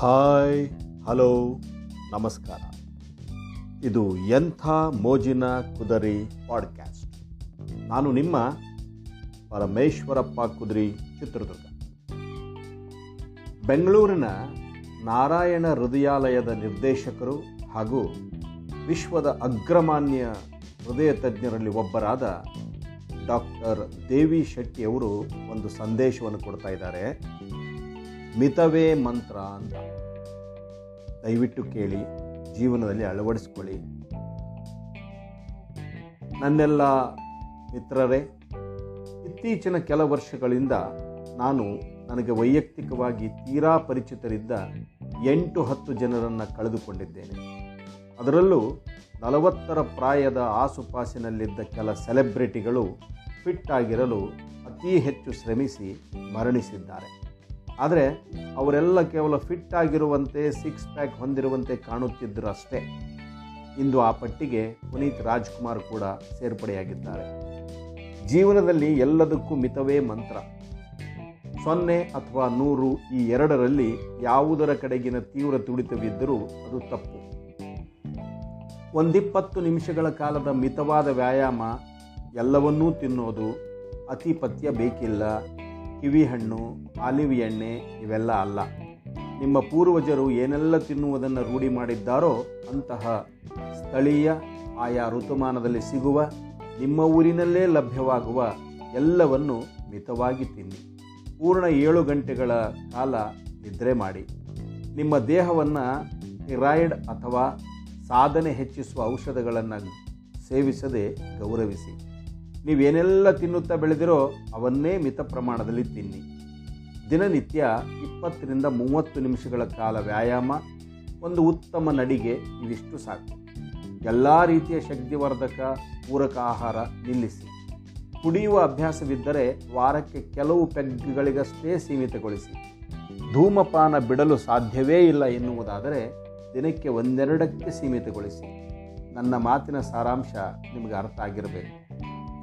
Hi, hello, ನಮಸ್ಕಾರ. ಇದು ಎಂಥ ಮೋಜಿನ ಕುದರಿ ಪಾಡ್ಕ್ಯಾಸ್ಟ್. ನಾನು ನಿಮ್ಮ ಪರಮೇಶ್ವರಪ್ಪ ಕುದುರಿ ಚಿತ್ರದುರ್ಗ. ಬೆಂಗಳೂರಿನ ನಾರಾಯಣ ಹೃದಯಾಲಯದ ನಿರ್ದೇಶಕರು ಹಾಗೂ ವಿಶ್ವದ ಅಗ್ರಮಾನ್ಯ ಹೃದಯ ತಜ್ಞರಲ್ಲಿ ಒಬ್ಬರಾದ ಡಾಕ್ಟರ್ ದೇವಿ ಶೆಟ್ಟಿಯವರು ಒಂದು ಸಂದೇಶವನ್ನು ಕೊಡ್ತಾ ಇದ್ದಾರೆ. ಮಿತವೇ ಮಂತ್ರ ಅಂತ. ದಯವಿಟ್ಟು ಕೇಳಿ, ಜೀವನದಲ್ಲಿ ಅಳವಡಿಸ್ಕೊಳ್ಳಿ. ನನ್ನೆಲ್ಲ ಮಿತ್ರರೇ, ಇತ್ತೀಚಿನ ಕೆಲ ವರ್ಷಗಳಿಂದ ನಾನು ನನಗೆ ವೈಯಕ್ತಿಕವಾಗಿ ತೀರಾ ಪರಿಚಿತರಿದ್ದ ಎಂಟು ಹತ್ತು ಜನರನ್ನು ಕಳೆದುಕೊಂಡಿದ್ದೇನೆ. ಅದರಲ್ಲೂ ನಲವತ್ತರ ಪ್ರಾಯದ ಆಸುಪಾಸಿನಲ್ಲಿದ್ದ ಕೆಲ ಸೆಲೆಬ್ರಿಟಿಗಳು ಫಿಟ್ ಆಗಿರಲು ಅತಿ ಹೆಚ್ಚು ಶ್ರಮಿಸಿ ಮರಣಿಸಿದ್ದಾರೆ. ಆದರೆ ಅವರೆಲ್ಲ ಕೇವಲ ಫಿಟ್ ಆಗಿರುವಂತೆ ಸಿಕ್ಸ್ ಪ್ಯಾಕ್ ಹೊಂದಿರುವಂತೆ ಕಾಣುತ್ತಿದ್ದರು ಅಷ್ಟೇ ಇಂದು ಆ ಪಟ್ಟಿಗೆ ಪುನೀತ್ ರಾಜ್ಕುಮಾರ್ ಕೂಡ ಸೇರ್ಪಡೆಯಾಗಿದ್ದಾರೆ. ಜೀವನದಲ್ಲಿ ಎಲ್ಲದಕ್ಕೂ ಮಿತವೇ ಮಂತ್ರ. ಸೊನ್ನೆ ಅಥವಾ ನೂರು ಈ ಎರಡರಲ್ಲಿ ಯಾವುದರ ಕಡೆಗಿನ ತೀವ್ರ ತುಡಿತವಿದ್ದರೂ ಅದು ತಪ್ಪು. ಒಂದಿಪ್ಪತ್ತು ನಿಮಿಷಗಳ ಕಾಲದ ಮಿತವಾದ ವ್ಯಾಯಾಮ ಎಲ್ಲವನ್ನೂ ತಿನ್ನೋದು ಅತಿಪತ್ಯ ಬೇಕಿಲ್ಲ. ಕಿವಿ ಹಣ್ಣು ಆಲಿವ್ ಎಣ್ಣೆ ಇವೆಲ್ಲ ಅಲ್ಲ. ನಿಮ್ಮ ಪೂರ್ವಜರು ಏನೆಲ್ಲ ತಿನ್ನುವುದನ್ನು ರೂಢಿ ಮಾಡಿದ್ದಾರೋ ಅಂತಹ ಸ್ಥಳೀಯ, ಆಯಾ ಋತುಮಾನದಲ್ಲಿ ಸಿಗುವ, ನಿಮ್ಮ ಊರಿನಲ್ಲೇ ಲಭ್ಯವಾಗುವ ಎಲ್ಲವನ್ನು ಮಿತವಾಗಿ ತಿನ್ನಿ. ಪೂರ್ಣ ಏಳು ಗಂಟೆಗಳ ಕಾಲ ನಿದ್ರೆ ಮಾಡಿ. ನಿಮ್ಮ ದೇಹವನ್ನು ಥೈರಾಯ್ಡ್ ಅಥವಾ ಸಾಧನೆ ಹೆಚ್ಚಿಸುವ ಔಷಧಗಳನ್ನು ಸೇವಿಸದೆ ಗೌರವಿಸಿ. ನೀವೇನೆಲ್ಲ ತಿನ್ನುತ್ತಾ ಬೆಳೆದಿರೋ ಅವನ್ನೇ ಮಿತ ಪ್ರಮಾಣದಲ್ಲಿ ತಿನ್ನಿ. ದಿನನಿತ್ಯ ಇಪ್ಪತ್ತರಿಂದ ಮೂವತ್ತು ನಿಮಿಷಗಳ ಕಾಲ ವ್ಯಾಯಾಮ, ಒಂದು ಉತ್ತಮ ನಡಿಗೆ ಇವಿಷ್ಟು ಸಾಕು. ಎಲ್ಲ ರೀತಿಯ ಶಕ್ತಿವರ್ಧಕ, ಪೂರಕ ಆಹಾರ ನಿಲ್ಲಿಸಿ. ಕುಡಿಯುವ ಅಭ್ಯಾಸವಿದ್ದರೆ ವಾರಕ್ಕೆ ಕೆಲವು ಪೆಗ್ಗಳಿಗಷ್ಟೇ ಸೀಮಿತಗೊಳಿಸಿ. ಧೂಮಪಾನ ಬಿಡಲು ಸಾಧ್ಯವೇ ಇಲ್ಲ ಎನ್ನುವುದಾದರೆ ದಿನಕ್ಕೆ ಒಂದೆರಡಕ್ಕೆ ಸೀಮಿತಗೊಳಿಸಿ. ನನ್ನ ಮಾತಿನ ಸಾರಾಂಶ ನಿಮಗೆ ಅರ್ಥ ಆಗಿರಬೇಕು.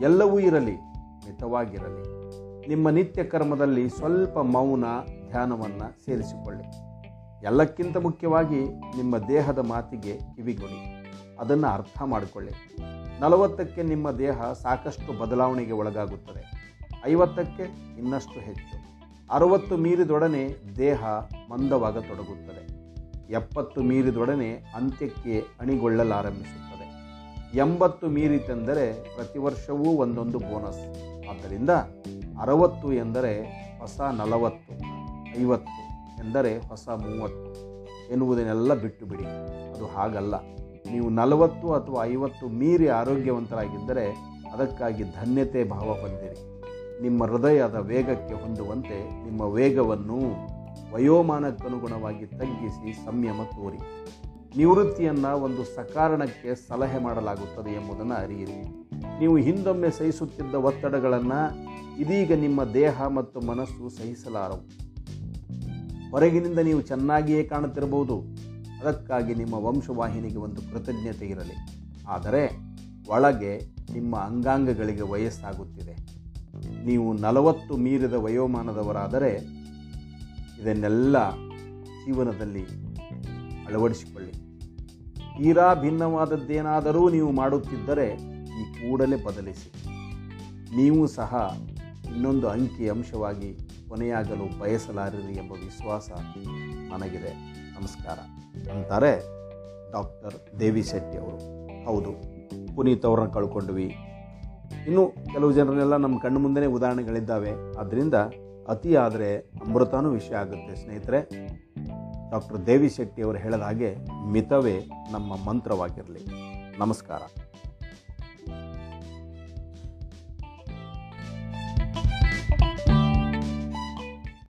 ಎಲ್ಲವೂ ಇರಲಿ, ಮಿತವಾಗಿರಲಿ. ನಿಮ್ಮ ನಿತ್ಯ ಕರ್ಮದಲ್ಲಿ ಸ್ವಲ್ಪ ಮೌನ, ಧ್ಯಾನವನ್ನು ಸೇರಿಸಿಕೊಳ್ಳಿ. ಎಲ್ಲಕ್ಕಿಂತ ಮುಖ್ಯವಾಗಿ ನಿಮ್ಮ ದೇಹದ ಮಾತಿಗೆ ಕಿವಿಗೊಡಿ. ಅದನ್ನು ಅರ್ಥ ಮಾಡಿಕೊಳ್ಳಿ. ನಲವತ್ತಕ್ಕೆ ನಿಮ್ಮ ದೇಹ ಸಾಕಷ್ಟು ಬದಲಾವಣೆಗೆ ಒಳಗಾಗುತ್ತದೆ. ಐವತ್ತಕ್ಕೆ ಇನ್ನಷ್ಟು ಹೆಚ್ಚು. ಅರವತ್ತು ಮೀರಿದೊಡನೆ ದೇಹ ಮಂದವಾಗತೊಡಗುತ್ತದೆ. ಎಪ್ಪತ್ತು ಮೀರಿದೊಡನೆ ಅಂತ್ಯಕ್ಕೆ ಅಣಿಗೊಳ್ಳಲಾರಂಭಿಸುತ್ತದೆ. ಎಂಬತ್ತು ಮೀರಿತೆಂದರೆ ಪ್ರತಿ ವರ್ಷವೂ ಒಂದೊಂದು ಬೋನಸ್. ಆದ್ದರಿಂದ ಅರವತ್ತು ಎಂದರೆ ಹೊಸ ನಲವತ್ತು, ಐವತ್ತು ಎಂದರೆ ಹೊಸ ಮೂವತ್ತು ಎನ್ನುವುದನ್ನೆಲ್ಲ ಬಿಟ್ಟು ಬಿಡಿ ಅದು ಹಾಗಲ್ಲ. ನೀವು ನಲವತ್ತು ಅಥವಾ ಐವತ್ತು ಮೀರಿ ಆರೋಗ್ಯವಂತರಾಗಿದ್ದರೆ ಅದಕ್ಕಾಗಿ ಧನ್ಯತೆ ಭಾವ ಹೊಂದಿರಿ. ನಿಮ್ಮ ಹೃದಯದ ವೇಗಕ್ಕೆ ಹೊಂದುವಂತೆ ನಿಮ್ಮ ವೇಗವನ್ನು ವಯೋಮಾನಕ್ಕನುಗುಣವಾಗಿ ತಗ್ಗಿಸಿ ಸಂಯಮ ತೋರಿ. ನಿವೃತ್ತಿಯನ್ನು ಒಂದು ಸಕಾರಣಕ್ಕೆ ಸಲಹೆ ಮಾಡಲಾಗುತ್ತದೆ ಎಂಬುದನ್ನು ಅರಿಯಿರಿ. ನೀವು ಹಿಂದೊಮ್ಮೆ ಸಹಿಸುತ್ತಿದ್ದ ಒತ್ತಡಗಳನ್ನು ಇದೀಗ ನಿಮ್ಮ ದೇಹ ಮತ್ತು ಮನಸ್ಸು ಸಹಿಸಲಾರವು. ಹೊರಗಿನಿಂದ ನೀವು ಚೆನ್ನಾಗಿಯೇ ಕಾಣುತ್ತಿರಬಹುದು. ಅದಕ್ಕಾಗಿ ನಿಮ್ಮ ವಂಶವಾಹಿನಿಗೆ ಒಂದು ಕೃತಜ್ಞತೆ ಇರಲಿ. ಆದರೆ ಒಳಗೆ ನಿಮ್ಮ ಅಂಗಾಂಗಗಳಿಗೆ ವಯಸ್ಸಾಗುತ್ತಿದೆ. ನೀವು ನಲವತ್ತು ಮೀರಿದ ವಯೋಮಾನದವರಾದರೆ ಇದನ್ನೆಲ್ಲ ಜೀವನದಲ್ಲಿ ಅಳವಡಿಸಿಕೊಳ್ಳಿ. ತೀರಾ ಭಿನ್ನವಾದದ್ದೇನಾದರೂ ನೀವು ಮಾಡುತ್ತಿದ್ದರೆ ಈ ಕೂಡಲೇ ಬದಲಿಸಿ. ನೀವು ಸಹ ಇನ್ನೊಂದು ಅಂಕಿ ಅಂಶವಾಗಿ ಕೊನೆಯಾಗಲು ಬಯಸಲಾರಿರಿ ಎಂಬ ವಿಶ್ವಾಸ ನನಗಿದೆ. ನಮಸ್ಕಾರ. ಅಂತಾರೆ ಡಾಕ್ಟರ್ ದೇವಿ ಶೆಟ್ಟಿ ಅವರು. ಹೌದು, ಪುನೀತ್ ಅವ್ರನ್ನ ಕಳ್ಕೊಂಡ್ವಿ. ಇನ್ನು ಕೆಲವು ಜನರನ್ನೆಲ್ಲ ನಮ್ಮ ಕಣ್ಣು ಮುಂದೆನೇ ಉದಾಹರಣೆಗಳಿದ್ದಾವೆ. ಆದ್ದರಿಂದ ಅತಿ ಆದರೆ ಅಮೃತನೂ ವಿಷಯ ಆಗುತ್ತೆ ಸ್ನೇಹಿತರೆ. ಡಾಕ್ಟರ್ ದೇವಿ ಶೆಟ್ಟಿ ಅವರು ಹೇಳಿದ ಹಾಗೆ ಮಿತವೇ ನಮ್ಮ ಮಂತ್ರವಾಗಿರಲಿ. ನಮಸ್ಕಾರ.